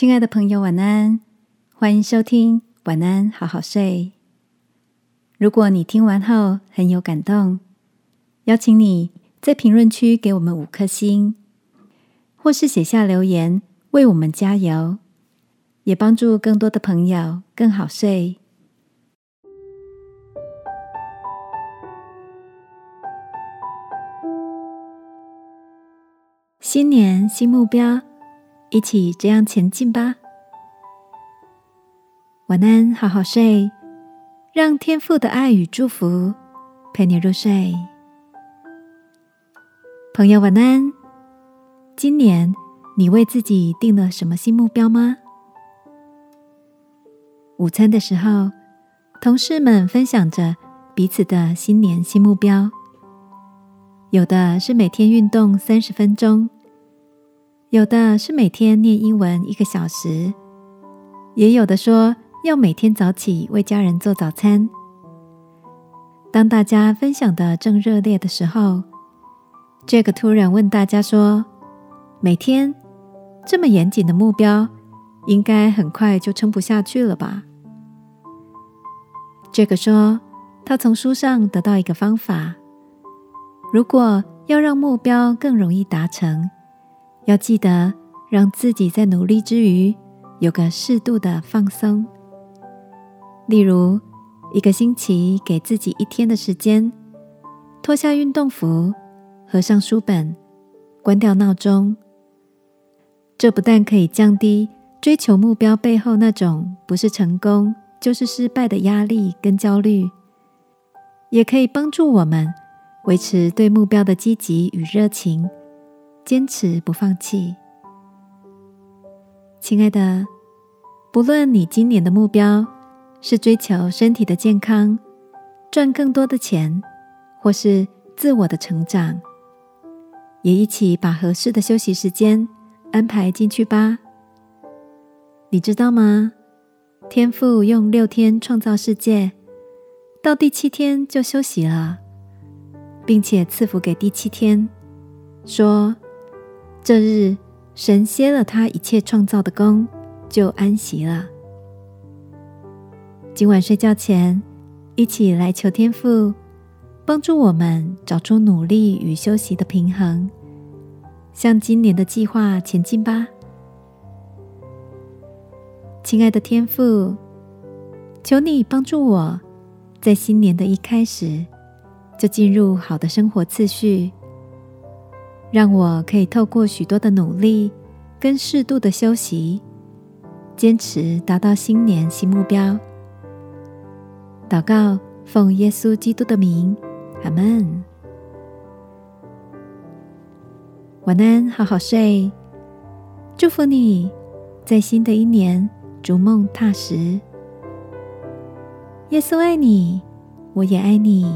亲爱的朋友，晚安！欢迎收听《晚安，好好睡》。如果你听完后很有感动，邀请你在评论区给我们五颗星，或是写下留言为我们加油，也帮助更多的朋友更好睡。新年新目标。一起这样前进吧。晚安，好好睡，让天父的爱与祝福陪你入睡。朋友，晚安。今年你为自己定了什么新目标吗？午餐的时候，同事们分享着彼此的新年新目标，有的是每天运动三十分钟。有的是每天念英文一个小时，也有的说要每天早起为家人做早餐。当大家分享的正热烈的时候，这个突然问大家说：“每天这么严谨的目标，应该很快就撑不下去了吧？”这个说他从书上得到一个方法，如果要让目标更容易达成。要记得让自己在努力之余有个适度的放松，例如一个星期给自己一天的时间，脱下运动服，合上书本，关掉闹钟。这不但可以降低追求目标背后那种不是成功就是失败的压力跟焦虑，也可以帮助我们维持对目标的积极与热情。坚持不放弃，亲爱的，不论你今年的目标是追求身体的健康、赚更多的钱，或是自我的成长，也一起把合适的休息时间安排进去吧。你知道吗？天父用六天创造世界，到第七天就休息了，并且赐福给第七天，说。这日，神歇了他一切创造的功，就安息了。今晚睡觉前，一起来求天父帮助我们找出努力与休息的平衡，向今年的计划前进吧。亲爱的天父，求你帮助我在新年的一开始就进入好的生活次序。让我可以透过许多的努力跟适度的休息，坚持达到新年新目标。祷告，奉耶稣基督的名，阿门。晚安，好好睡。祝福你在新的一年逐梦踏实。耶稣爱你，我也爱你。